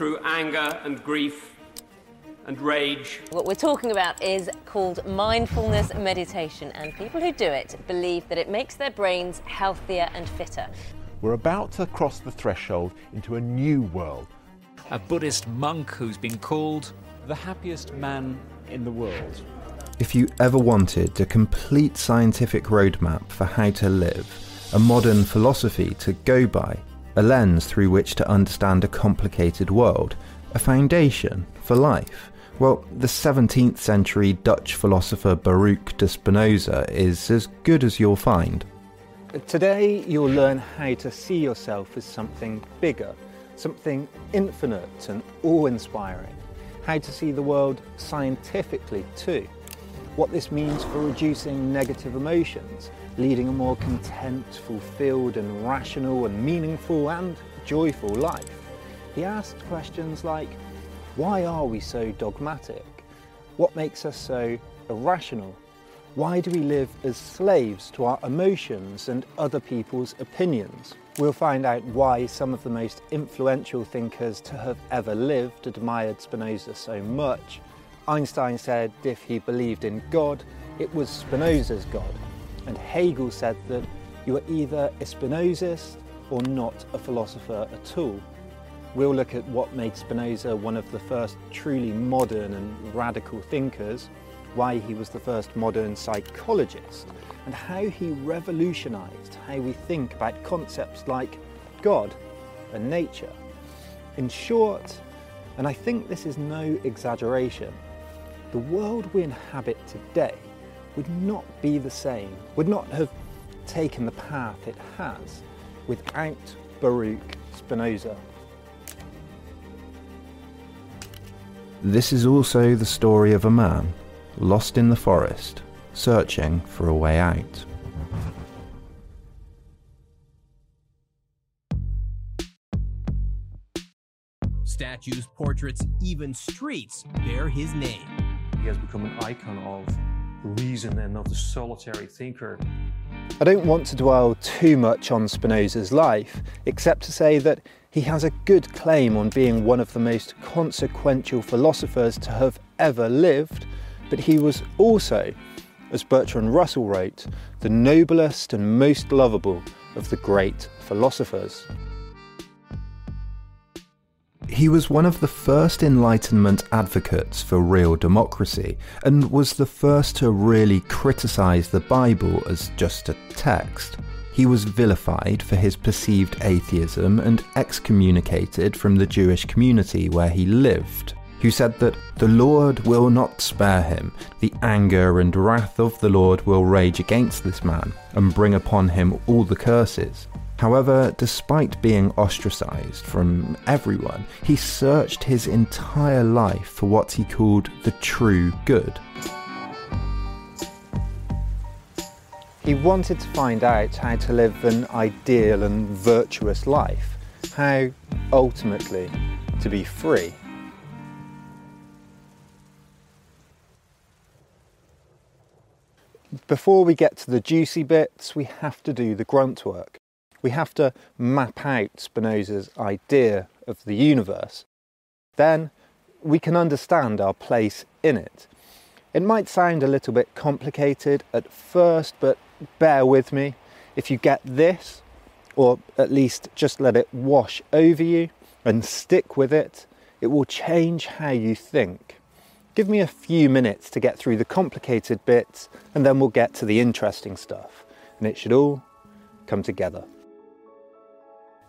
Through anger and grief and rage. What we're talking about is called mindfulness meditation, and people who do it believe that it makes their brains healthier and fitter. We're about to cross the threshold into a new world. A Buddhist monk who's been called the happiest man in the world. If you ever wanted a complete scientific roadmap for how to live, a modern philosophy to go by, a lens through which to understand a complicated world, a foundation for life, well, the 17th century Dutch philosopher Baruch de Spinoza is as good as you'll find. Today, you'll learn how to see yourself as something bigger, something infinite and awe inspiring, how to see the world scientifically too, what this means for reducing negative emotions, leading a more content, fulfilled, and rational, and meaningful and joyful life. He asked questions like why are we so dogmatic? What makes us so irrational? Why do we live as slaves to our emotions and other people's opinions? We'll find out why some of the most influential thinkers to have ever lived admired Spinoza so much. Einstein said if he believed in God, it was Spinoza's God. And Hegel said that you are either a Spinozist or not a philosopher at all. We'll look at what made Spinoza one of the first truly modern and radical thinkers, why he was the first modern psychologist, and how he revolutionized how we think about concepts like God and nature. In short, and I think this is no exaggeration, the world we inhabit today would not be the same, would not have taken the path it has without Baruch Spinoza. This is also the story of a man lost in the forest, searching for a way out. Statues, portraits, even streets bear his name. He has become an icon of reason and of the solitary thinker. I don't want to dwell too much on Spinoza's life, except to say that he has a good claim on being one of the most consequential philosophers to have ever lived, but he was also, as Bertrand Russell wrote, the noblest and most lovable of the great philosophers. He was one of the first Enlightenment advocates for real democracy, and was the first to really criticise the Bible as just a text. He was vilified for his perceived atheism and excommunicated from the Jewish community where he lived, who said that the Lord will not spare him, the anger and wrath of the Lord will rage against this man, and bring upon him all the curses. However, despite being ostracized from everyone, he searched his entire life for what he called the true good. He wanted to find out how to live an ideal and virtuous life, how ultimately to be free. Before we get to the juicy bits, we have to do the grunt work. We have to map out Spinoza's idea of the universe. Then we can understand our place in it. It might sound a little bit complicated at first, but bear with me. If you get this, or at least just let it wash over you and stick with it, it will change how you think. Give me a few minutes to get through the complicated bits and then we'll get to the interesting stuff. And it should all come together.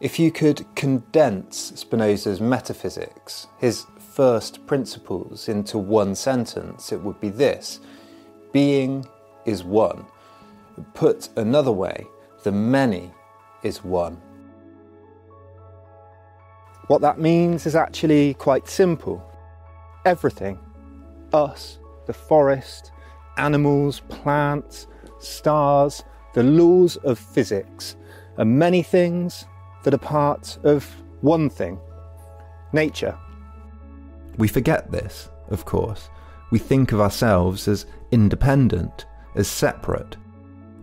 If you could condense Spinoza's metaphysics, his first principles, into one sentence, it would be this Being is one. Put another way, the many is one. What that means is actually quite simple. Everything us, the forest, animals, plants, stars, the laws of physics, and many things that are part of one thing nature. We forget this, of course. We think of ourselves as independent, as separate.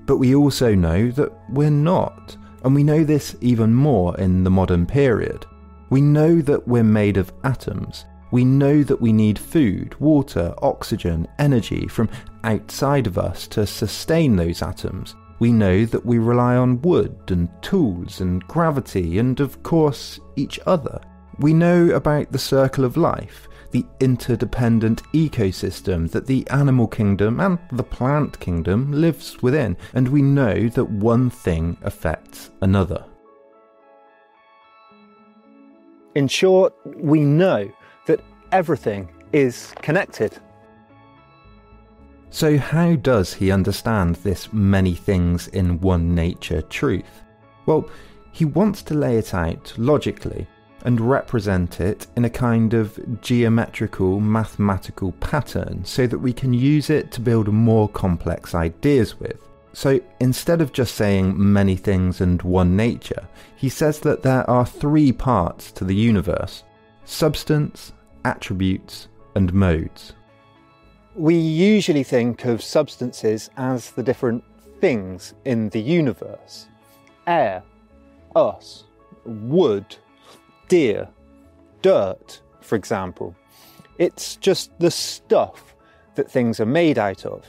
But we also know that we're not, and we know this even more in the modern period. We know that we're made of atoms, we know that we need food, water, oxygen, energy from outside of us to sustain those atoms. We know that we rely on wood and tools and gravity and, of course, each other. We know about the circle of life, the interdependent ecosystem that the animal kingdom and the plant kingdom lives within, and we know that one thing affects another. In short, we know that everything is connected. So, how does he understand this many things in one nature truth? Well, he wants to lay it out logically and represent it in a kind of geometrical mathematical pattern so that we can use it to build more complex ideas with. So instead of just saying many things and one nature, he says that there are three parts to the universe substance, attributes, and modes. We usually think of substances as the different things in the universe air, us, wood, deer, dirt, for example. It's just the stuff that things are made out of.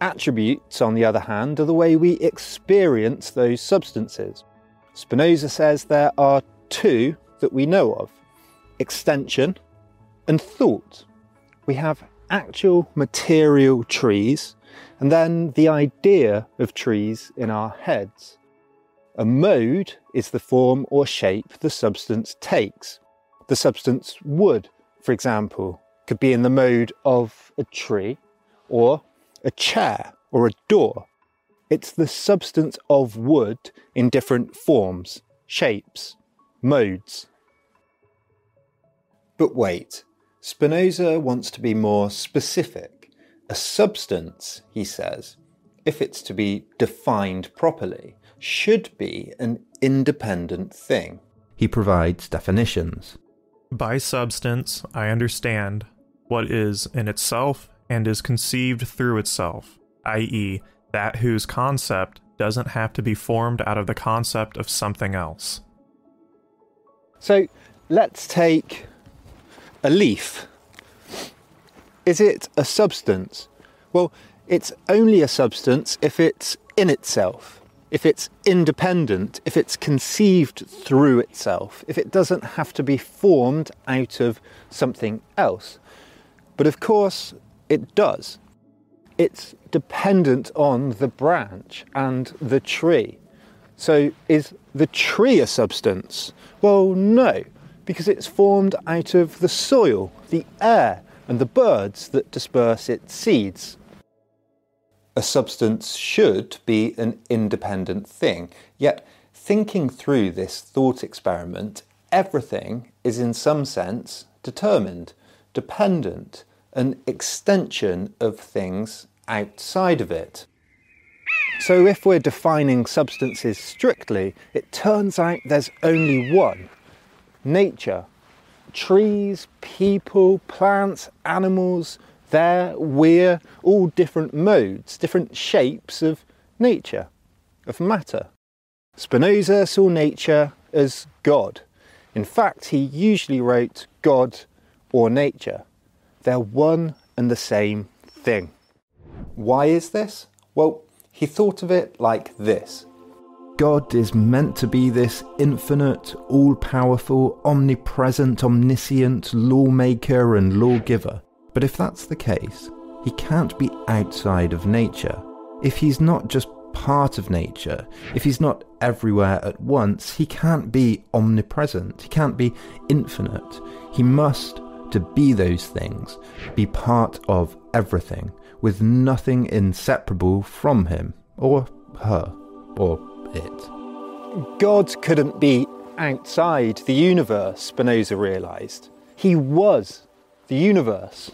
Attributes, on the other hand, are the way we experience those substances. Spinoza says there are two that we know of extension and thought. We have actual material trees and then the idea of trees in our heads. A mode is the form or shape the substance takes. The substance wood, for example, could be in the mode of a tree or a chair or a door. It's the substance of wood in different forms, shapes, modes. But wait, Spinoza wants to be more specific. A substance, he says, if it's to be defined properly, should be an independent thing. He provides definitions. By substance, I understand what is in itself and is conceived through itself, i.e., that whose concept doesn't have to be formed out of the concept of something else. So let's take a leaf. Is it a substance? Well, it's only a substance if it's in itself, if it's independent, if it's conceived through itself, if it doesn't have to be formed out of something else. But of course, it does. It's dependent on the branch and the tree. So, is the tree a substance? Well, no because it's formed out of the soil, the air, and the birds that disperse its seeds. A substance should be an independent thing, yet, thinking through this thought experiment, everything is in some sense determined, dependent, an extension of things outside of it. So, if we're defining substances strictly, it turns out there's only one nature. Trees, people, plants, animals, there, we're all different modes, different shapes of nature, of matter. Spinoza saw nature as God. In fact, he usually wrote God or nature. They're one and the same thing. Why is this? Well, he thought of it like this God is meant to be this infinite, all powerful, omnipresent, omniscient lawmaker and lawgiver. But if that's the case, he can't be outside of nature. If he's not just part of nature, if he's not everywhere at once, he can't be omnipresent, he can't be infinite. He must, to be those things, be part of everything, with nothing inseparable from him, or her, or it. God couldn't be outside the universe, Spinoza realised. He was the universe.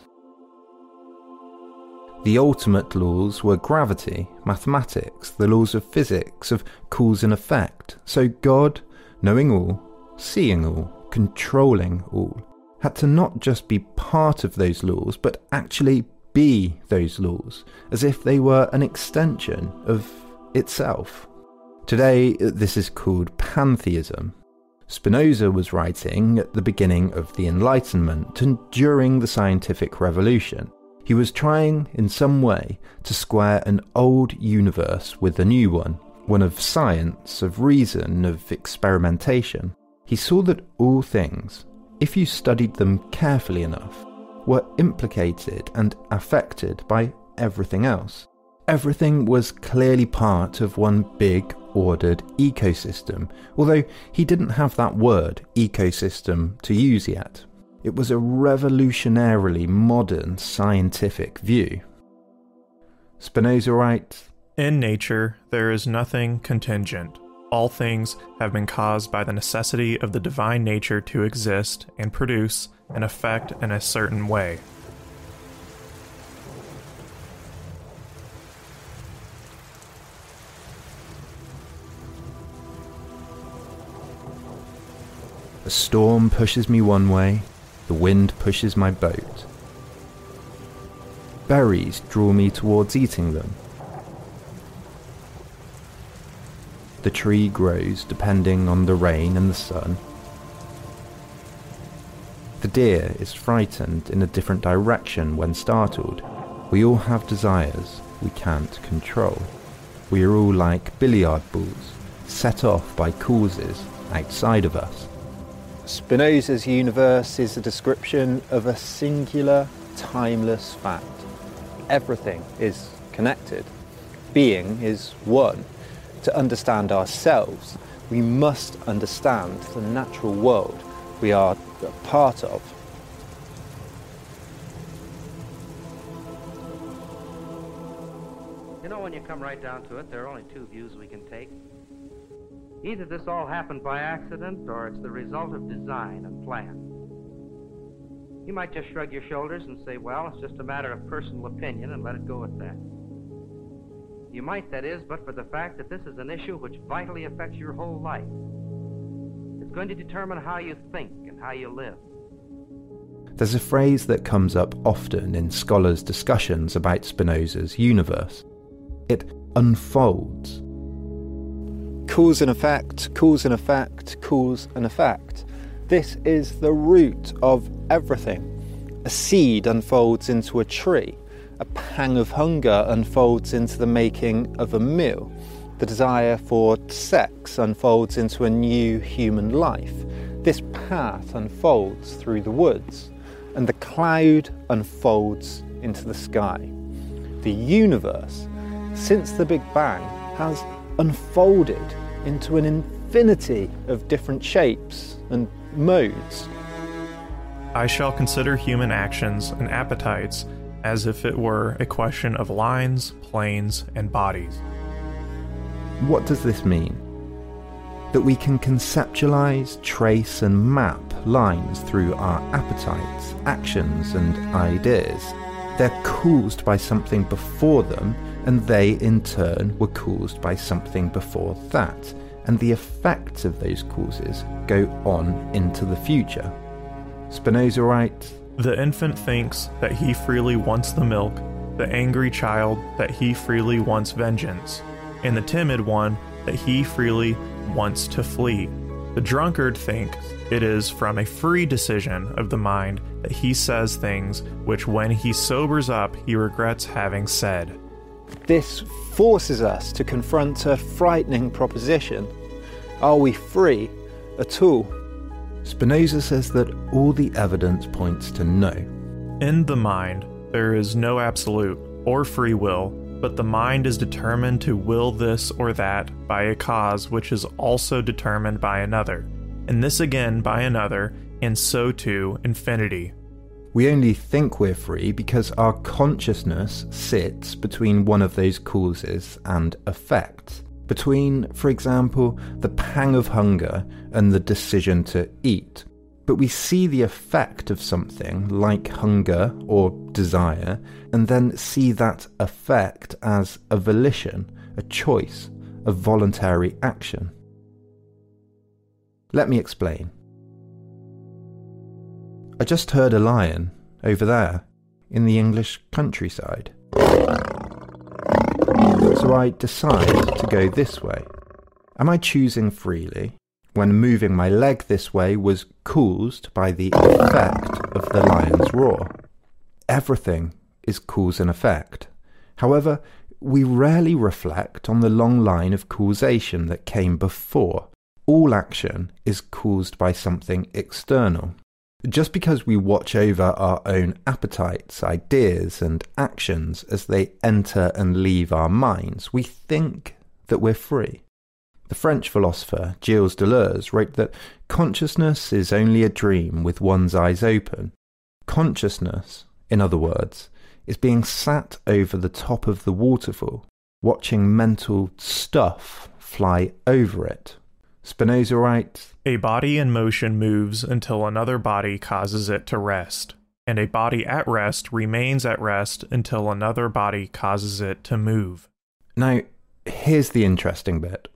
The ultimate laws were gravity, mathematics, the laws of physics, of cause and effect. So God, knowing all, seeing all, controlling all, had to not just be part of those laws, but actually be those laws, as if they were an extension of itself. Today, this is called pantheism. Spinoza was writing at the beginning of the Enlightenment and during the scientific revolution. He was trying, in some way, to square an old universe with a new one, one of science, of reason, of experimentation. He saw that all things, if you studied them carefully enough, were implicated and affected by everything else. Everything was clearly part of one big, ordered ecosystem, although he didn't have that word, ecosystem, to use yet. It was a revolutionarily modern scientific view. Spinoza writes In nature, there is nothing contingent. All things have been caused by the necessity of the divine nature to exist and produce an effect in a certain way. A storm pushes me one way, the wind pushes my boat. Berries draw me towards eating them. The tree grows depending on the rain and the sun. The deer is frightened in a different direction when startled. We all have desires we can't control. We are all like billiard balls, set off by causes outside of us. Spinoza's universe is a description of a singular, timeless fact. Everything is connected. Being is one. To understand ourselves, we must understand the natural world we are a part of. You know, when you come right down to it, there are only two views we can take. Either this all happened by accident or it's the result of design and plan. You might just shrug your shoulders and say, well, it's just a matter of personal opinion and let it go at that. You might, that is, but for the fact that this is an issue which vitally affects your whole life. It's going to determine how you think and how you live. There's a phrase that comes up often in scholars' discussions about Spinoza's universe. It unfolds cause and effect, cause and effect, cause and effect. This is the root of everything. A seed unfolds into a tree. A pang of hunger unfolds into the making of a meal. The desire for sex unfolds into a new human life. This path unfolds through the woods, and the cloud unfolds into the sky. The universe, since the Big Bang, has unfolded into an infinity of different shapes and modes. I shall consider human actions and appetites as if it were a question of lines, planes, and bodies. What does this mean? That we can conceptualize, trace, and map lines through our appetites, actions, and ideas. They're caused by something before them and they in turn were caused by something before that, and the effects of those causes go on into the future. Spinoza writes The infant thinks that he freely wants the milk, the angry child that he freely wants vengeance, and the timid one that he freely wants to flee. The drunkard thinks it is from a free decision of the mind that he says things which, when he sobers up, he regrets having said. This forces us to confront a frightening proposition. Are we free at all? Spinoza says that all the evidence points to no. In the mind, there is no absolute or free will, but the mind is determined to will this or that by a cause which is also determined by another, and this again by another, and so to infinity. We only think we're free because our consciousness sits between one of those causes and effects. Between, for example, the pang of hunger and the decision to eat. But we see the effect of something like hunger or desire and then see that effect as a volition, a choice, a voluntary action. Let me explain. I just heard a lion over there in the English countryside. So I decide to go this way. Am I choosing freely when moving my leg this way was caused by the effect of the lion's roar? Everything is cause and effect. However, we rarely reflect on the long line of causation that came before. All action is caused by something external. Just because we watch over our own appetites, ideas, and actions as they enter and leave our minds, we think that we're free. The French philosopher Gilles Deleuze wrote that consciousness is only a dream with one's eyes open. Consciousness, in other words, is being sat over the top of the waterfall, watching mental stuff fly over it. Spinoza writes A body in motion moves until another body causes it to rest, and a body at rest remains at rest until another body causes it to move. Now, here's the interesting bit.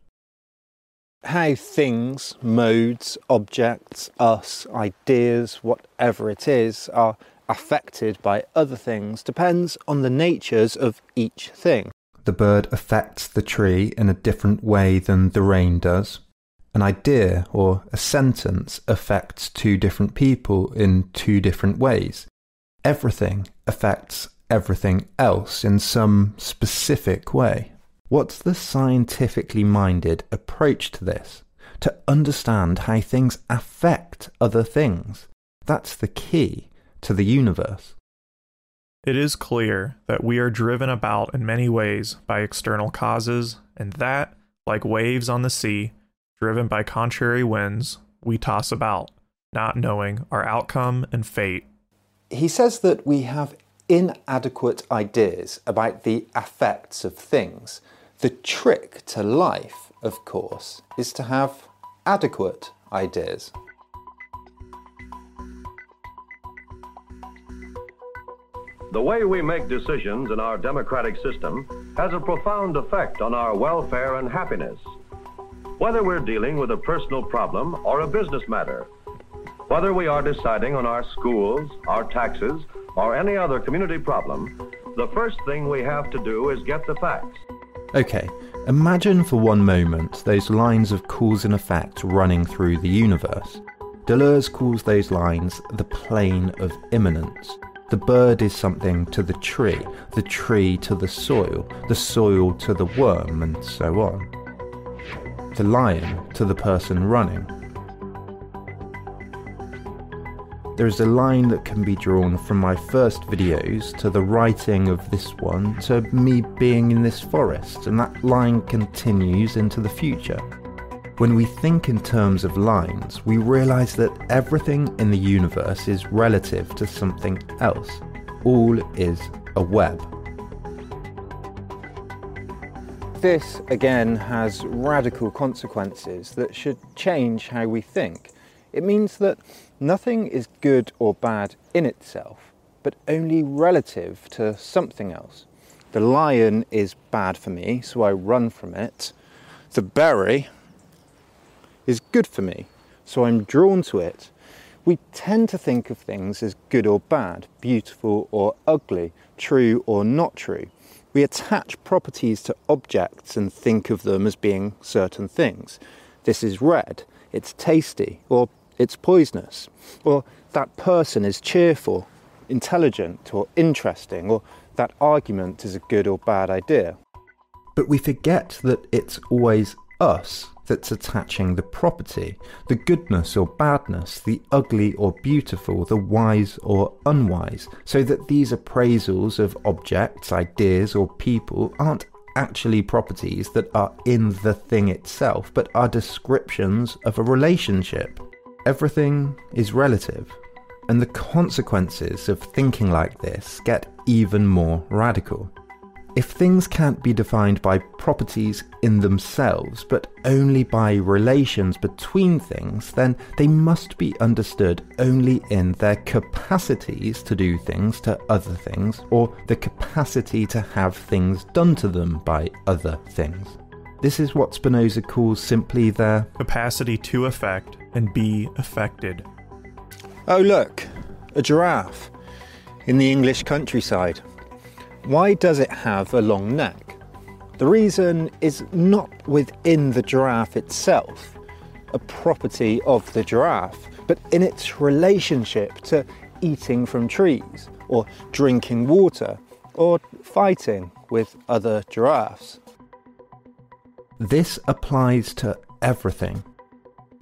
How things, modes, objects, us, ideas, whatever it is, are affected by other things depends on the natures of each thing. The bird affects the tree in a different way than the rain does. An idea or a sentence affects two different people in two different ways. Everything affects everything else in some specific way. What's the scientifically minded approach to this? To understand how things affect other things. That's the key to the universe. It is clear that we are driven about in many ways by external causes, and that, like waves on the sea, driven by contrary winds, we toss about, not knowing our outcome and fate. He says that we have inadequate ideas about the effects of things. The trick to life, of course, is to have adequate ideas. The way we make decisions in our democratic system has a profound effect on our welfare and happiness. Whether we're dealing with a personal problem or a business matter, whether we are deciding on our schools, our taxes, or any other community problem, the first thing we have to do is get the facts. Okay, imagine for one moment those lines of cause and effect running through the universe. Deleuze calls those lines the plane of immanence. The bird is something to the tree, the tree to the soil, the soil to the worm, and so on the lion to the person running. There is a line that can be drawn from my first videos to the writing of this one to me being in this forest, and that line continues into the future. When we think in terms of lines, we realize that everything in the universe is relative to something else. All is a web. This, again, has radical consequences that should change how we think. It means that nothing is good or bad in itself, but only relative to something else. The lion is bad for me, so I run from it. The berry is good for me, so I'm drawn to it. We tend to think of things as good or bad, beautiful or ugly, true or not true. We attach properties to objects and think of them as being certain things. This is red, it's tasty, or it's poisonous, or that person is cheerful, intelligent, or interesting, or that argument is a good or bad idea. But we forget that it's always us that's attaching the property, the goodness or badness, the ugly or beautiful, the wise or unwise, so that these appraisals of objects, ideas, or people aren't actually properties that are in the thing itself, but are descriptions of a relationship. Everything is relative, and the consequences of thinking like this get even more radical. If things can't be defined by properties in themselves, but only by relations between things, then they must be understood only in their capacities to do things to other things, or the capacity to have things done to them by other things. This is what Spinoza calls simply their capacity to affect and be affected. Oh, look, a giraffe in the English countryside. Why does it have a long neck? The reason is not within the giraffe itself, a property of the giraffe, but in its relationship to eating from trees, or drinking water, or fighting with other giraffes. This applies to everything.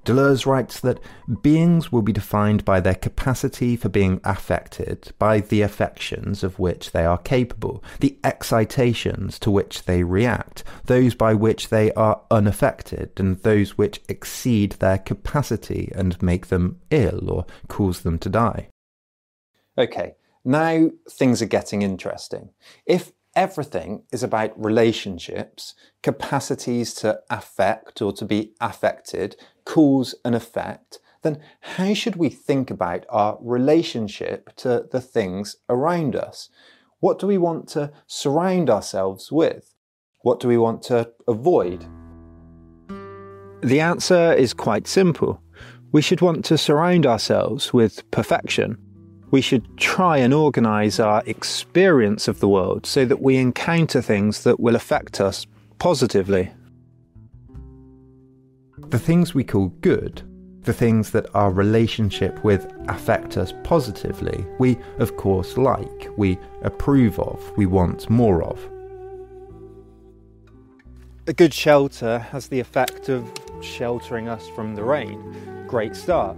Deleuze writes that beings will be defined by their capacity for being affected by the affections of which they are capable, the excitations to which they react, those by which they are unaffected, and those which exceed their capacity and make them ill or cause them to die. Okay, now things are getting interesting. If everything is about relationships, capacities to affect or to be affected, cause and effect, then how should we think about our relationship to the things around us? What do we want to surround ourselves with? What do we want to avoid? The answer is quite simple. We should want to surround ourselves with perfection we should try and organise our experience of the world so that we encounter things that will affect us positively. The things we call good, the things that our relationship with affect us positively, we of course like, we approve of, we want more of. A good shelter has the effect of sheltering us from the rain. Great start.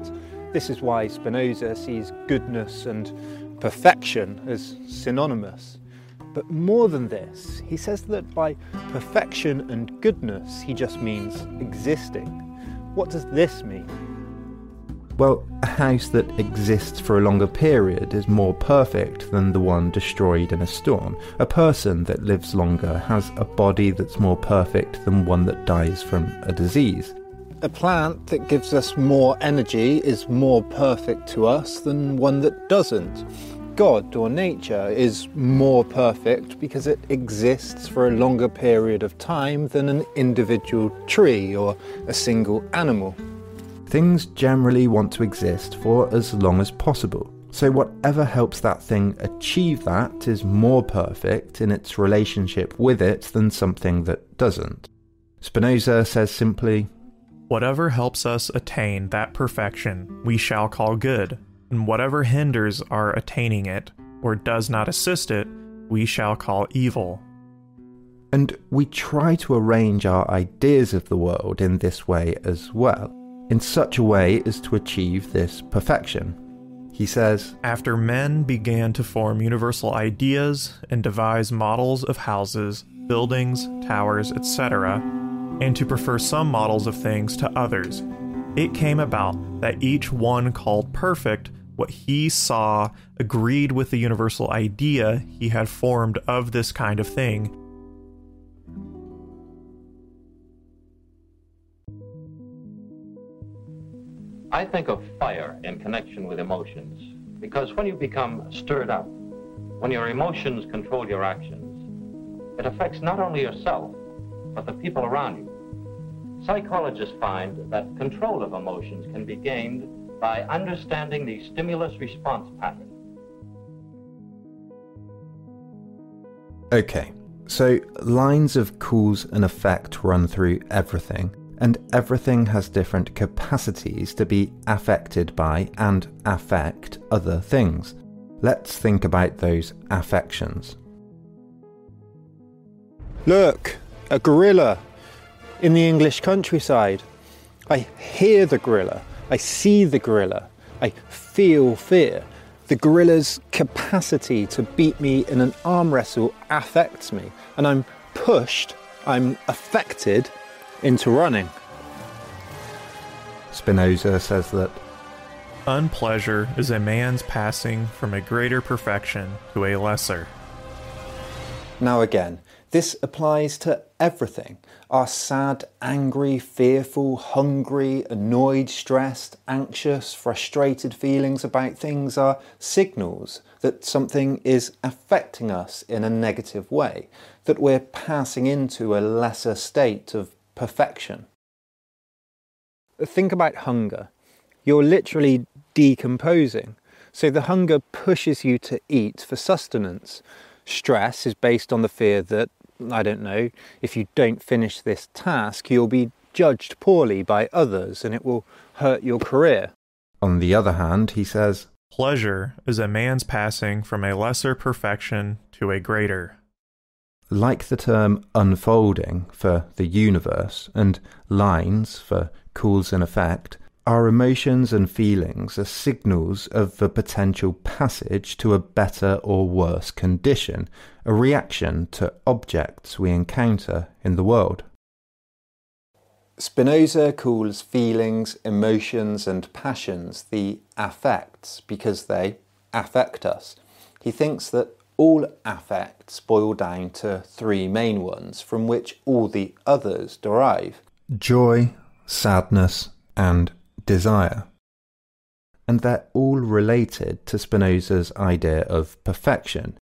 This is why Spinoza sees goodness and perfection as synonymous. But more than this, he says that by perfection and goodness, he just means existing. What does this mean? Well, a house that exists for a longer period is more perfect than the one destroyed in a storm. A person that lives longer has a body that's more perfect than one that dies from a disease a plant that gives us more energy is more perfect to us than one that doesn't. God or nature is more perfect because it exists for a longer period of time than an individual tree or a single animal. Things generally want to exist for as long as possible. So, whatever helps that thing achieve that is more perfect in its relationship with it than something that doesn't. Spinoza says simply Whatever helps us attain that perfection, we shall call good, and whatever hinders our attaining it, or does not assist it, we shall call evil. And we try to arrange our ideas of the world in this way as well, in such a way as to achieve this perfection. He says, After men began to form universal ideas and devise models of houses, buildings, towers, etc., and to prefer some models of things to others. It came about that each one called perfect what he saw agreed with the universal idea he had formed of this kind of thing. I think of fire in connection with emotions because when you become stirred up, when your emotions control your actions, It affects not only yourself, but the people around you. Psychologists find that control of emotions can be gained by understanding the stimulus response pattern. Okay, so lines of cause and effect run through everything, and everything has different capacities to be affected by and affect other things. Let's think about those affections. Look, a gorilla in the English countryside. I hear the gorilla, I see the gorilla, I feel fear. The gorilla's capacity to beat me in an arm wrestle affects me, and I'm pushed, I'm affected into running. Spinoza says that unpleasure is a man's passing from a greater perfection to a lesser. Now, again, this applies to everything. Our sad, angry, fearful, hungry, annoyed, stressed, anxious, frustrated feelings about things are signals that something is affecting us in a negative way, that we're passing into a lesser state of perfection. Think about hunger. You're literally decomposing. So the hunger pushes you to eat for sustenance. Stress is based on the fear that I don't know, if you don't finish this task, you'll be judged poorly by others and it will hurt your career. On the other hand, he says, Pleasure is a man's passing from a lesser perfection to a greater. Like the term unfolding for the universe and lines for cause and effect, our emotions and feelings are signals of the potential passage to a better or worse condition, a reaction to objects we encounter in the world. Spinoza calls feelings, emotions, and passions the affects because they affect us. He thinks that all affects boil down to three main ones from which all the others derive joy, sadness, and desire. And they're all related to Spinoza's idea of perfection.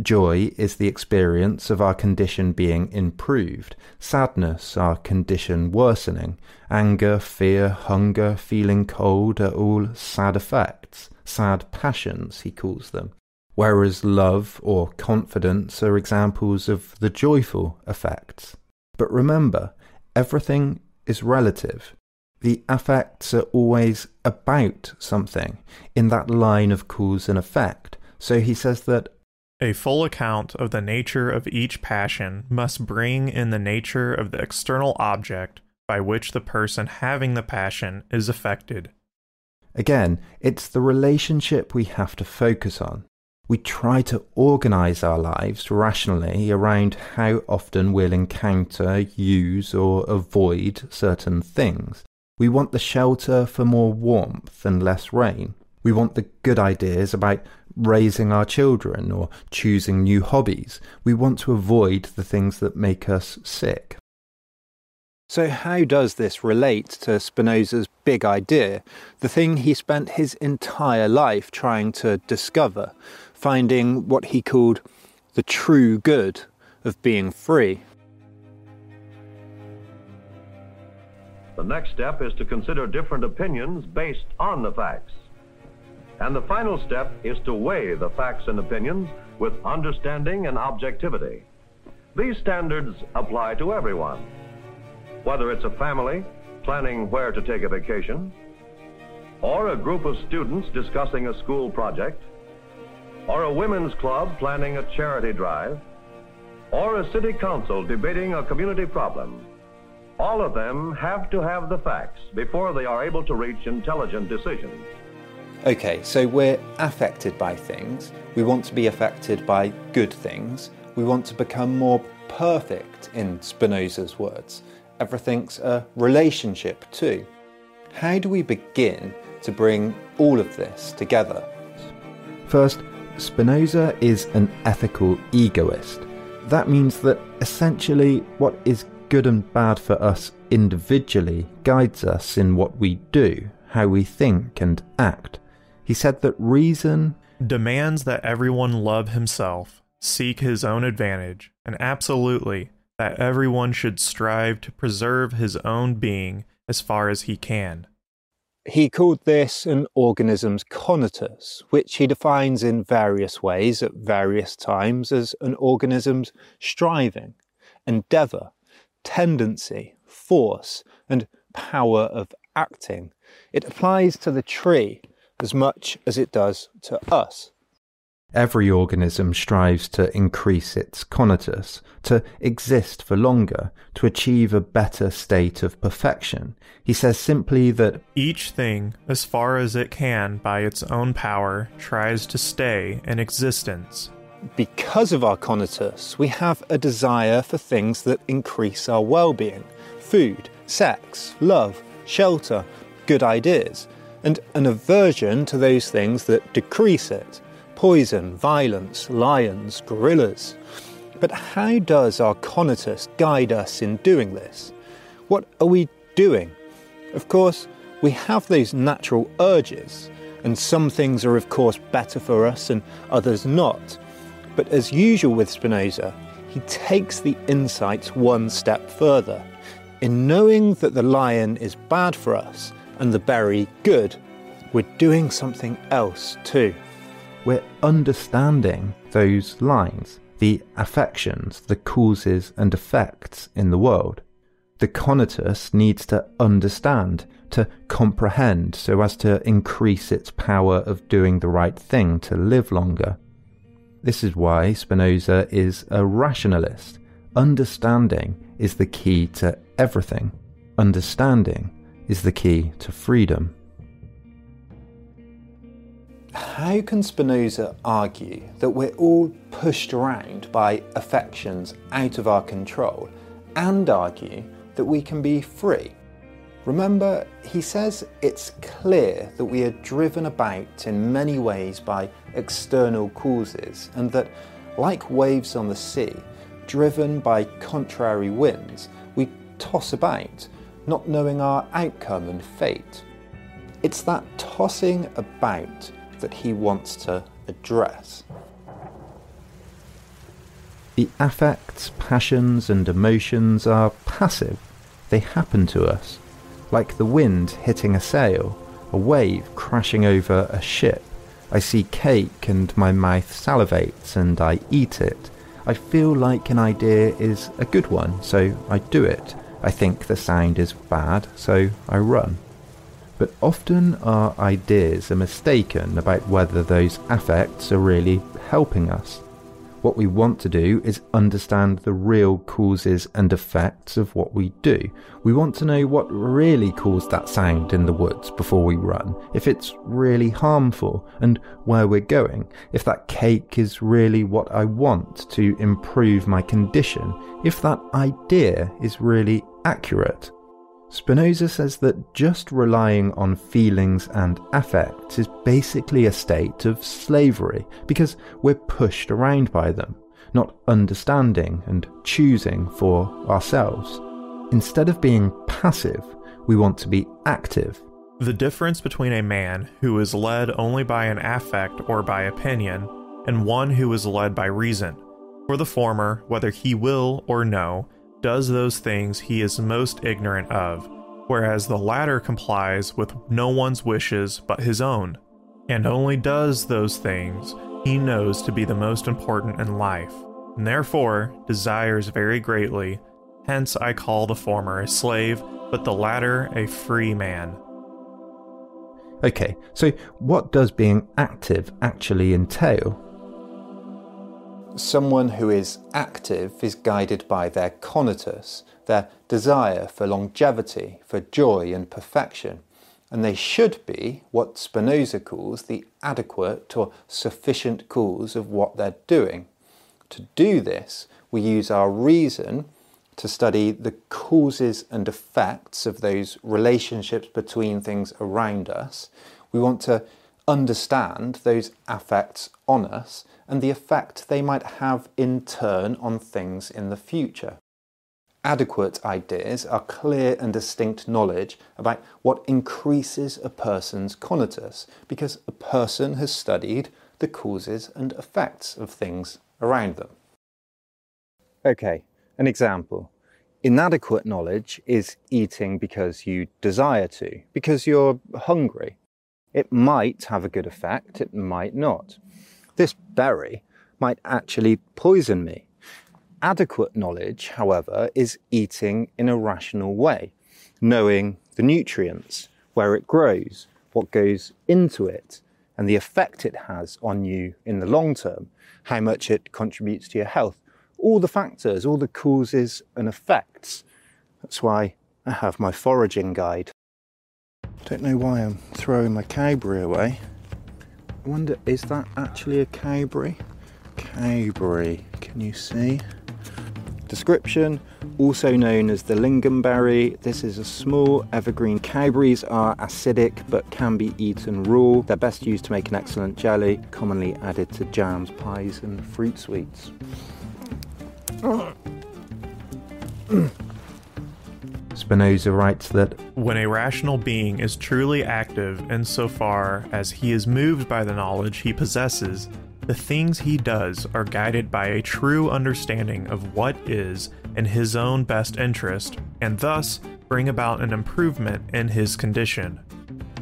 Joy is the experience of our condition being improved, sadness, our condition worsening, anger, fear, hunger, feeling cold are all sad affects, sad passions, he calls them. Whereas love or confidence are examples of the joyful affects. But remember, everything is relative the affects are always about something in that line of cause and effect. So he says that a full account of the nature of each passion must bring in the nature of the external object by which the person having the passion is affected. Again, it's the relationship we have to focus on. We try to organize our lives rationally around how often we'll encounter, use, or avoid certain things. We want the shelter for more warmth and less rain. We want the good ideas about raising our children or choosing new hobbies. We want to avoid the things that make us sick. So, how does this relate to Spinoza's big idea, the thing he spent his entire life trying to discover, finding what he called the true good of being free? The next step is to consider different opinions based on the facts. And the final step is to weigh the facts and opinions with understanding and objectivity. These standards apply to everyone. Whether it's a family planning where to take a vacation, or a group of students discussing a school project, or a women's club planning a charity drive, or a city council debating a community problem. All of them have to have the facts before they are able to reach intelligent decisions. Okay, so we're affected by things. We want to be affected by good things. We want to become more perfect, in Spinoza's words. Everything's a relationship, too. How do we begin to bring all of this together? First, Spinoza is an ethical egoist. That means that essentially what is good and bad for us individually guides us in what we do, how we think and act. He said that reason demands that everyone love himself, seek his own advantage, and absolutely that everyone should strive to preserve his own being as far as he can. He called this an organism's conatus, which he defines in various ways at various times as an organism's striving, endeavour, tendency, force, and power of acting. It applies to the tree as much as it does to us. Every organism strives to increase its conatus, to exist for longer, to achieve a better state of perfection. He says simply that each thing, as far as it can by its own power, tries to stay in existence. Because of our conatus, we have a desire for things that increase our well being food, sex, love, shelter, good ideas, and an aversion to those things that decrease it poison, violence, lions, gorillas. But how does our conatus guide us in doing this? What are we doing? Of course, we have those natural urges, and some things are, of course, better for us and others not. But as usual with Spinoza, he takes the insights one step further. In knowing that the lion is bad for us and the berry good, we're doing something else too we're understanding those lines, the affections, the causes and effects in the world. The conatus needs to understand, to comprehend, so as to increase its power of doing the right thing to live longer. This is why Spinoza is a rationalist. Understanding is the key to everything. Understanding is the key to freedom. How can Spinoza argue that we're all pushed around by affections out of our control and argue that we can be free? Remember, he says it's clear that we are driven about in many ways by external causes and that, like waves on the sea, driven by contrary winds, we toss about, not knowing our outcome and fate. It's that tossing about that he wants to address. The affects, passions, and emotions are passive. They happen to us, like the wind hitting a sail, a wave crashing over a ship. I see cake and my mouth salivates and I eat it. I feel like an idea is a good one, so I do it. I think the sound is bad, so I run but often our ideas are mistaken about whether those affects are really helping us. What we want to do is understand the real causes and effects of what we do. We want to know what really caused that sound in the woods before we run, if it's really harmful, and where we're going, if that cake is really what I want to improve my condition, if that idea is really accurate. Spinoza says that just relying on feelings and affects is basically a state of slavery because we're pushed around by them, not understanding and choosing for ourselves. Instead of being passive, we want to be active. The difference between a man who is led only by an affect or by opinion and one who is led by reason. For the former, whether he will or no, does those things he is most ignorant of, whereas the latter complies with no one's wishes but his own, and only does those things he knows to be the most important in life, and therefore desires very greatly. Hence, I call the former a slave, but the latter a free man. Okay, so what does being active actually entail? Someone who is active is guided by their conatus, their desire for longevity, for joy and perfection, and they should be what Spinoza calls the adequate or sufficient cause of what they're doing. To do this, we use our reason to study the causes and effects of those relationships between things around us. We want to understand those affects on us and the effect they might have in turn on things in the future. Adequate ideas are clear and distinct knowledge about what increases a person's conatus, because a person has studied the causes and effects of things around them. Okay, an example. Inadequate knowledge is eating because you desire to, because you're hungry. It might have a good effect, it might not. This berry might actually poison me. Adequate knowledge, however, is eating in a rational way, knowing the nutrients, where it grows, what goes into it, and the effect it has on you in the long term, how much it contributes to your health, all the factors, all the causes and effects. That's why I have my foraging guide. Don't know why I'm throwing my cowberry away. I wonder, is that actually a cowberry? Cowberry, can you see? Description also known as the lingonberry. This is a small evergreen. Cowberries are acidic but can be eaten raw. They're best used to make an excellent jelly, commonly added to jams, pies, and fruit sweets. Spinoza writes that when a rational being is truly active insofar as he is moved by the knowledge he possesses, the things he does are guided by a true understanding of what is in his own best interest, and thus bring about an improvement in his condition.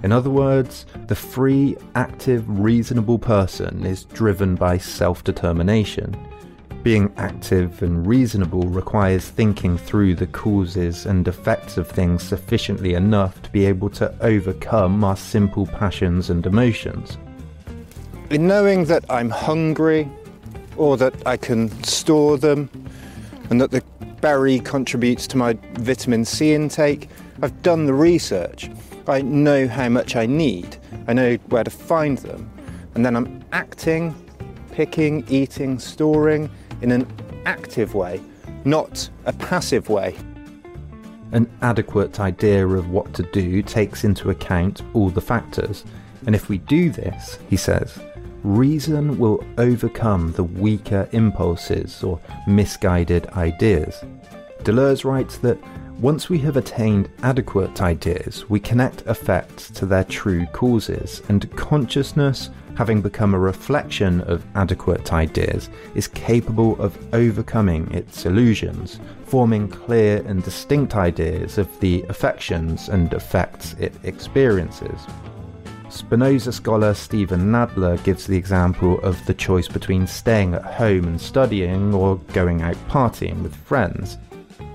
In other words, the free, active, reasonable person is driven by self determination. Being active and reasonable requires thinking through the causes and effects of things sufficiently enough to be able to overcome our simple passions and emotions. In knowing that I'm hungry, or that I can store them, and that the berry contributes to my vitamin C intake, I've done the research. I know how much I need, I know where to find them, and then I'm acting, picking, eating, storing in an active way, not a passive way. An adequate idea of what to do takes into account all the factors, and if we do this, he says, reason will overcome the weaker impulses or misguided ideas. Deleuze writes that once we have attained adequate ideas, we connect effects to their true causes, and consciousness, having become a reflection of adequate ideas, is capable of overcoming its illusions, forming clear and distinct ideas of the affections and effects it experiences. Spinoza scholar Steven Nadler gives the example of the choice between staying at home and studying or going out partying with friends.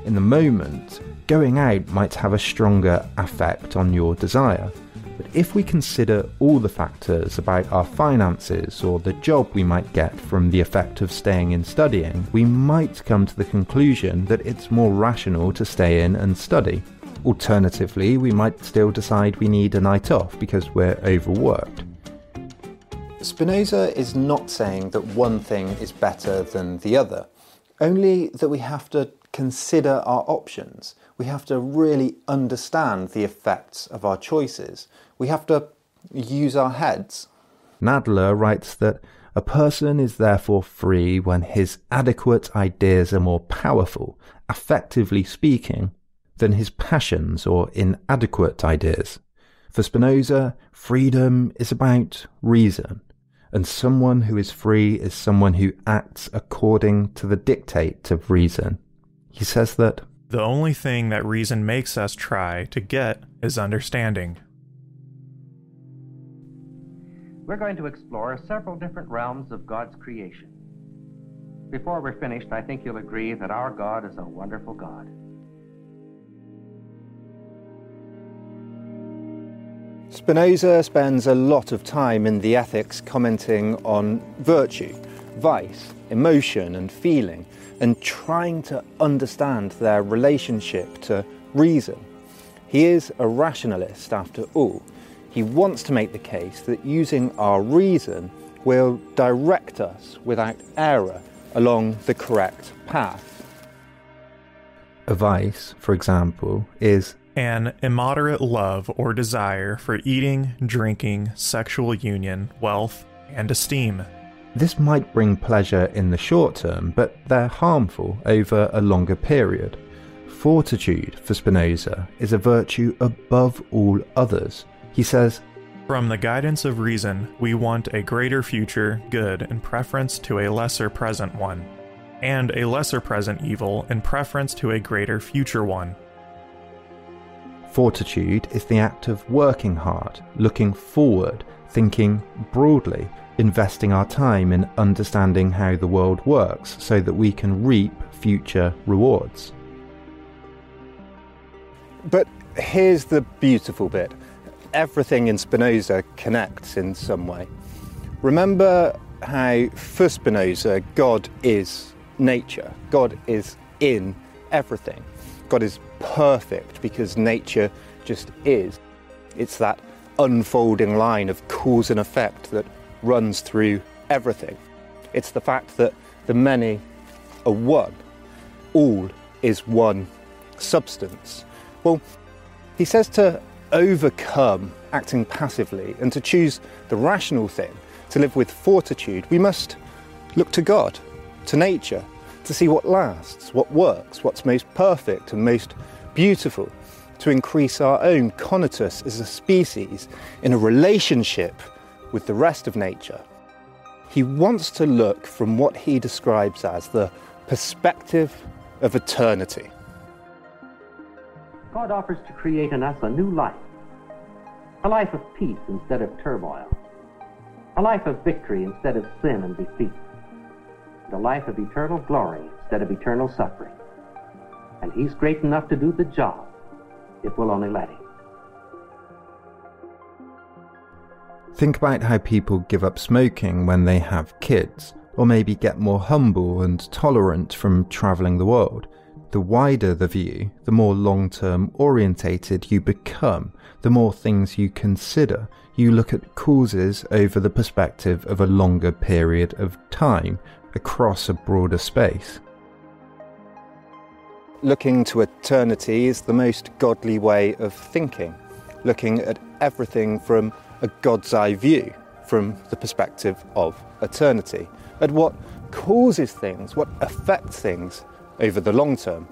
In the moment, going out might have a stronger effect on your desire. But if we consider all the factors about our finances or the job we might get from the effect of staying in studying, we might come to the conclusion that it's more rational to stay in and study. Alternatively, we might still decide we need a night off because we're overworked. Spinoza is not saying that one thing is better than the other, only that we have to consider our options. We have to really understand the effects of our choices. We have to use our heads. Nadler writes that a person is therefore free when his adequate ideas are more powerful, effectively speaking, than his passions or inadequate ideas. For Spinoza, freedom is about reason, and someone who is free is someone who acts according to the dictate of reason. He says that the only thing that reason makes us try to get is understanding. We're going to explore several different realms of God's creation. Before we're finished, I think you'll agree that our God is a wonderful God. Spinoza spends a lot of time in the Ethics commenting on virtue, vice, emotion, and feeling, and trying to understand their relationship to reason. He is a rationalist after all. He wants to make the case that using our reason will direct us without error along the correct path. A vice, for example, is an immoderate love or desire for eating, drinking, sexual union, wealth, and esteem. This might bring pleasure in the short term, but they're harmful over a longer period. Fortitude, for Spinoza, is a virtue above all others. He says, From the guidance of reason, we want a greater future good in preference to a lesser present one, and a lesser present evil in preference to a greater future one. Fortitude is the act of working hard, looking forward, thinking broadly, investing our time in understanding how the world works so that we can reap future rewards. But here's the beautiful bit everything in Spinoza connects in some way. Remember how, for Spinoza, God is nature, God is in everything. God is perfect because nature just is. It's that unfolding line of cause and effect that runs through everything. It's the fact that the many are one, all is one substance. Well, he says to overcome acting passively and to choose the rational thing, to live with fortitude, we must look to God, to nature, to see what lasts, what works, what's most perfect and most beautiful, to increase our own conatus as a species in a relationship with the rest of nature. He wants to look from what he describes as the perspective of eternity. God offers to create in us a new life, a life of peace instead of turmoil, a life of victory instead of sin and defeat, a life of eternal glory instead of eternal suffering. And He's great enough to do the job if we'll only let Him. Think about how people give up smoking when they have kids, or maybe get more humble and tolerant from travelling the world. The wider the view, the more long term orientated you become, the more things you consider. You look at causes over the perspective of a longer period of time, across a broader space. Looking to eternity is the most godly way of thinking, looking at everything from a God's eye view from the perspective of eternity, at what causes things, what affects things over the long term.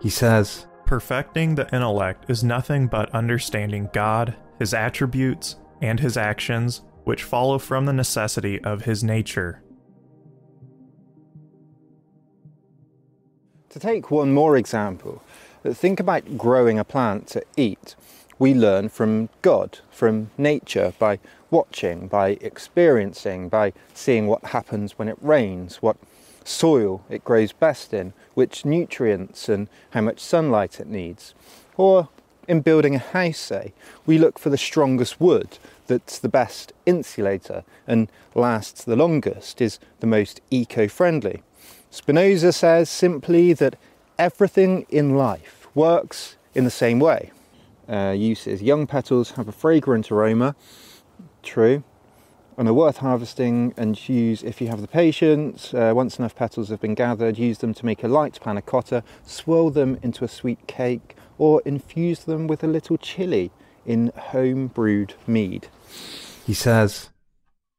He says, Perfecting the intellect is nothing but understanding God, His attributes, and His actions, which follow from the necessity of His nature. To take one more example, think about growing a plant to eat we learn from God, from nature, by watching, by experiencing, by seeing what happens when it rains, what soil it grows best in, which nutrients and how much sunlight it needs. Or in building a house, say, we look for the strongest wood that's the best insulator and lasts the longest, is the most eco friendly. Spinoza says simply that everything in life works in the same way uh, uses. Young petals have a fragrant aroma, true, and are worth harvesting and use if you have the patience. Uh, once enough petals have been gathered, use them to make a light panna cotta, swirl them into a sweet cake, or infuse them with a little chili in home brewed mead. He says,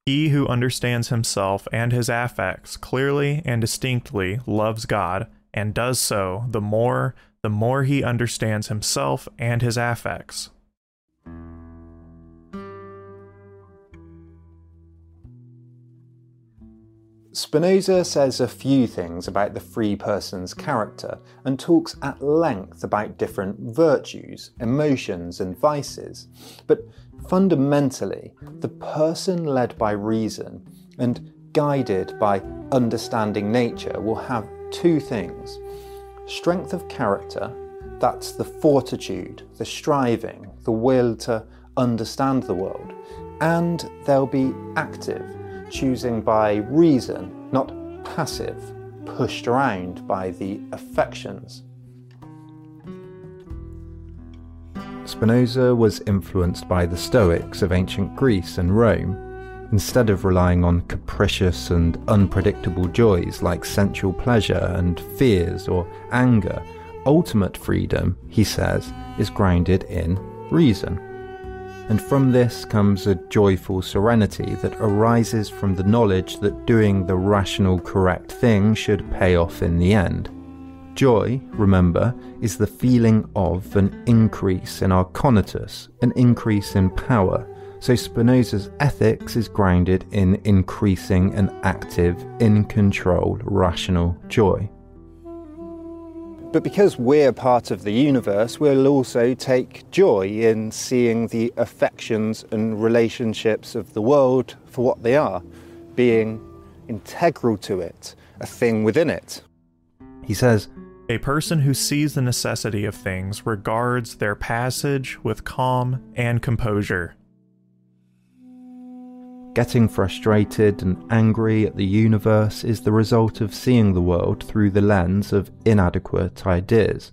He who understands himself and his affects clearly and distinctly loves God, and does so the more the more he understands himself and his affects. Spinoza says a few things about the free person's character and talks at length about different virtues, emotions, and vices. But fundamentally, the person led by reason and guided by understanding nature will have two things Strength of character, that's the fortitude, the striving, the will to understand the world. And they'll be active, choosing by reason, not passive, pushed around by the affections. Spinoza was influenced by the Stoics of ancient Greece and Rome instead of relying on capricious and unpredictable joys like sensual pleasure and fears or anger, ultimate freedom, he says, is grounded in reason. And from this comes a joyful serenity that arises from the knowledge that doing the rational, correct thing should pay off in the end. Joy, remember, is the feeling of an increase in our conatus, an increase in power. So Spinoza's ethics is grounded in increasing an active, in control, rational joy. But because we're part of the universe, we'll also take joy in seeing the affections and relationships of the world for what they are, being integral to it, a thing within it. He says, A person who sees the necessity of things regards their passage with calm and composure. Getting frustrated and angry at the universe is the result of seeing the world through the lens of inadequate ideas.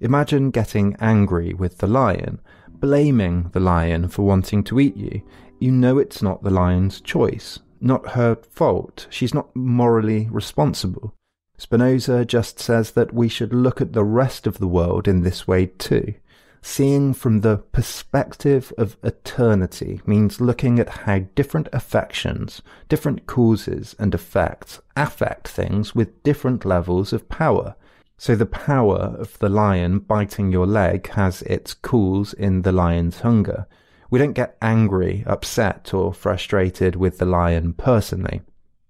Imagine getting angry with the lion, blaming the lion for wanting to eat you. You know it's not the lion's choice, not her fault. She's not morally responsible. Spinoza just says that we should look at the rest of the world in this way too. Seeing from the perspective of eternity means looking at how different affections, different causes and effects affect things with different levels of power. So the power of the lion biting your leg has its cause in the lion's hunger. We don't get angry, upset, or frustrated with the lion personally.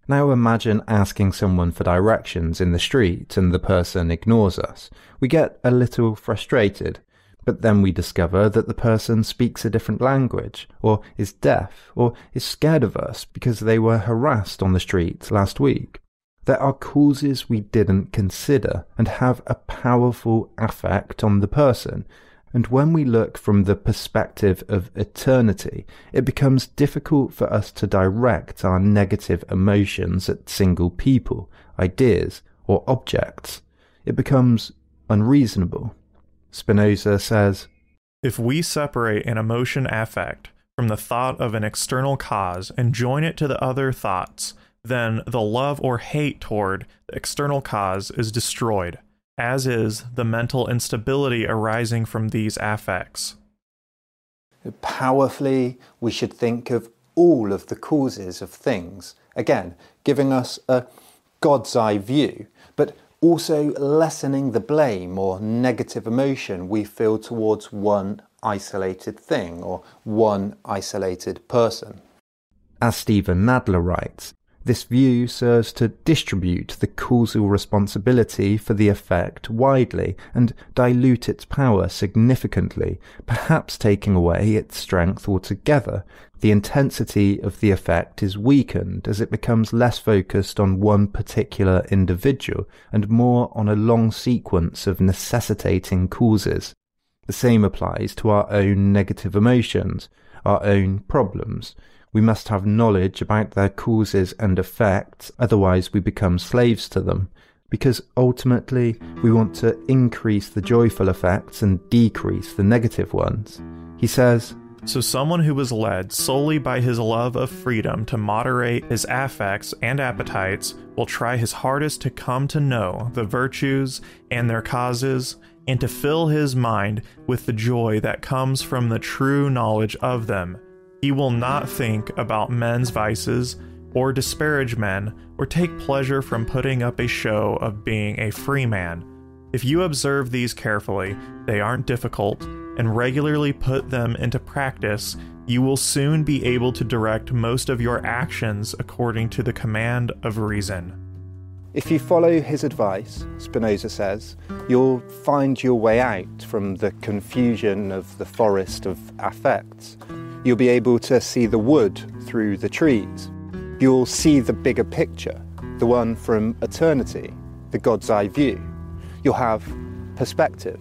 Now imagine asking someone for directions in the street and the person ignores us. We get a little frustrated, but then we discover that the person speaks a different language, or is deaf, or is scared of us because they were harassed on the street last week. There are causes we didn't consider and have a powerful effect on the person. And when we look from the perspective of eternity, it becomes difficult for us to direct our negative emotions at single people, ideas, or objects. It becomes unreasonable. Spinoza says If we separate an emotion affect from the thought of an external cause and join it to the other thoughts, then the love or hate toward the external cause is destroyed, as is the mental instability arising from these affects. Powerfully, we should think of all of the causes of things, again, giving us a God's eye view, but also lessening the blame or negative emotion we feel towards one isolated thing or one isolated person. As Steven Nadler writes, this view serves to distribute the causal responsibility for the effect widely and dilute its power significantly, perhaps taking away its strength altogether. The intensity of the effect is weakened as it becomes less focused on one particular individual and more on a long sequence of necessitating causes. The same applies to our own negative emotions, our own problems. We must have knowledge about their causes and effects, otherwise, we become slaves to them. Because ultimately, we want to increase the joyful effects and decrease the negative ones. He says, So, someone who was led solely by his love of freedom to moderate his affects and appetites will try his hardest to come to know the virtues and their causes, and to fill his mind with the joy that comes from the true knowledge of them he will not think about men's vices, or disparage men, or take pleasure from putting up a show of being a free man. If you observe these carefully, they aren't difficult, and regularly put them into practice, you will soon be able to direct most of your actions according to the command of reason. If you follow his advice, Spinoza says, you'll find your way out from the confusion of the forest of affects You'll be able to see the wood through the trees. You'll see the bigger picture, the one from eternity, the God's eye view. You'll have perspective.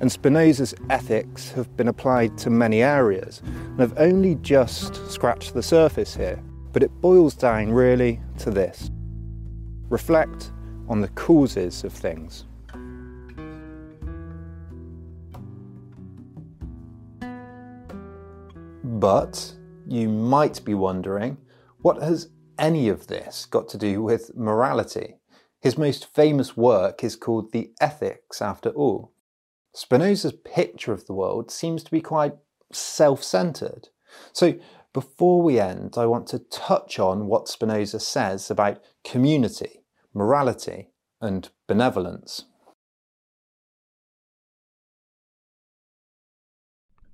And Spinoza's ethics have been applied to many areas and have only just scratched the surface here. But it boils down really to this reflect on the causes of things. But you might be wondering what has any of this got to do with morality? His most famous work is called The Ethics, after all. Spinoza's picture of the world seems to be quite self centered. So, before we end, I want to touch on what Spinoza says about community, morality, and benevolence.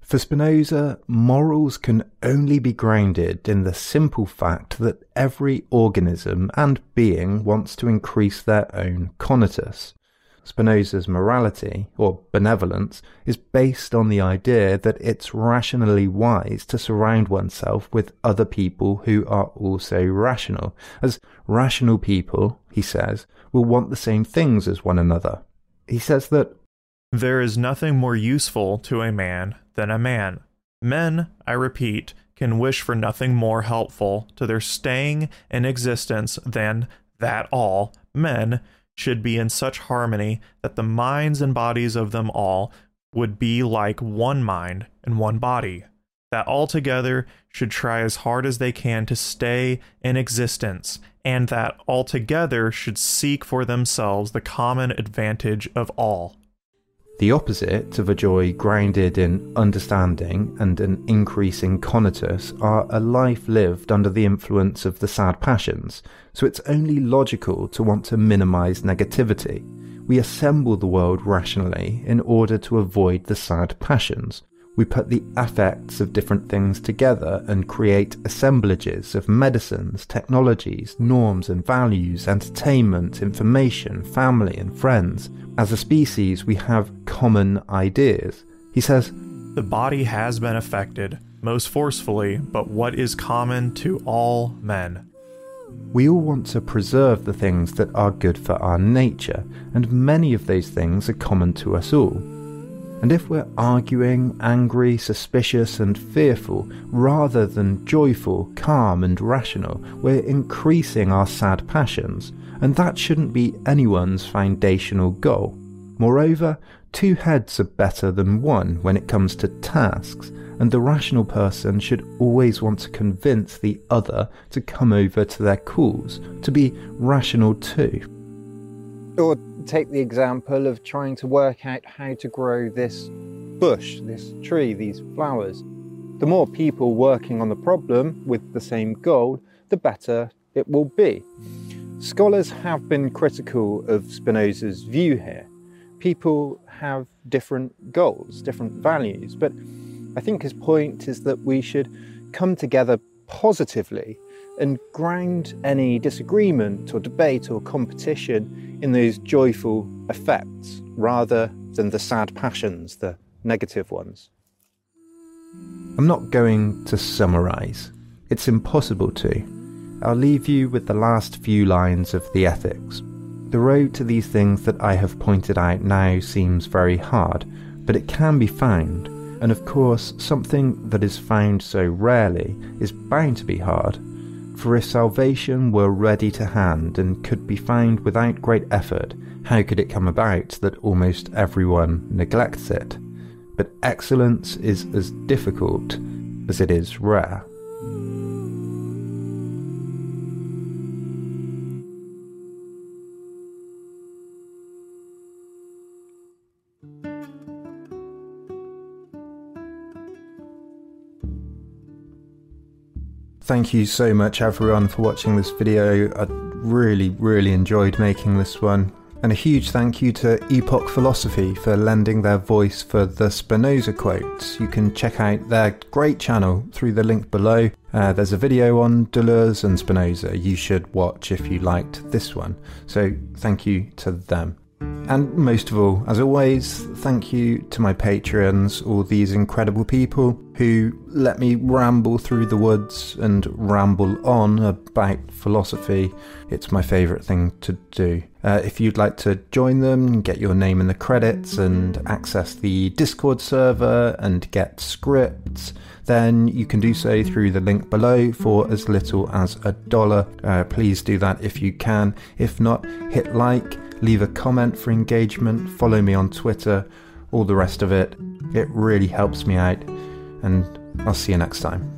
For Spinoza, morals can only be grounded in the simple fact that every organism and being wants to increase their own conatus. Spinoza's morality, or benevolence, is based on the idea that it's rationally wise to surround oneself with other people who are also rational, as rational people, he says, will want the same things as one another. He says that there is nothing more useful to a man than a man. Men, I repeat, can wish for nothing more helpful to their staying in existence than that all men should be in such harmony that the minds and bodies of them all would be like one mind and one body, that all together should try as hard as they can to stay in existence, and that all together should seek for themselves the common advantage of all. The opposite of a joy grounded in understanding and an increasing conatus are a life lived under the influence of the sad passions, so it's only logical to want to minimize negativity. We assemble the world rationally in order to avoid the sad passions, we put the affects of different things together and create assemblages of medicines, technologies, norms and values, entertainment, information, family and friends. As a species, we have common ideas. He says, The body has been affected, most forcefully, but what is common to all men? We all want to preserve the things that are good for our nature, and many of those things are common to us all. And if we're arguing, angry, suspicious, and fearful, rather than joyful, calm, and rational, we're increasing our sad passions, and that shouldn't be anyone's foundational goal. Moreover, two heads are better than one when it comes to tasks, and the rational person should always want to convince the other to come over to their cause, to be rational too. Or take the example of trying to work out how to grow this bush, this tree, these flowers. The more people working on the problem with the same goal, the better it will be. Scholars have been critical of Spinoza's view here. People have different goals, different values, but I think his point is that we should come together positively and ground any disagreement or debate or competition in those joyful effects rather than the sad passions, the negative ones. I'm not going to summarise. It's impossible to. I'll leave you with the last few lines of the ethics. The road to these things that I have pointed out now seems very hard, but it can be found, and of course, something that is found so rarely is bound to be hard for if salvation were ready to hand and could be found without great effort, how could it come about that almost everyone neglects it? But excellence is as difficult as it is rare. Thank you so much everyone for watching this video. I really, really enjoyed making this one. And a huge thank you to Epoch Philosophy for lending their voice for the Spinoza quotes. You can check out their great channel through the link below. Uh, there's a video on Deleuze and Spinoza you should watch if you liked this one. So thank you to them. And most of all, as always, thank you to my patrons, all these incredible people who let me ramble through the woods and ramble on about philosophy. It's my favourite thing to do. Uh, if you'd like to join them, get your name in the credits and access the Discord server and get scripts, then you can do so through the link below for as little as a dollar. Uh, please do that if you can. If not, hit like leave a comment for engagement, follow me on Twitter, all the rest of it. It really helps me out, and I'll see you next time.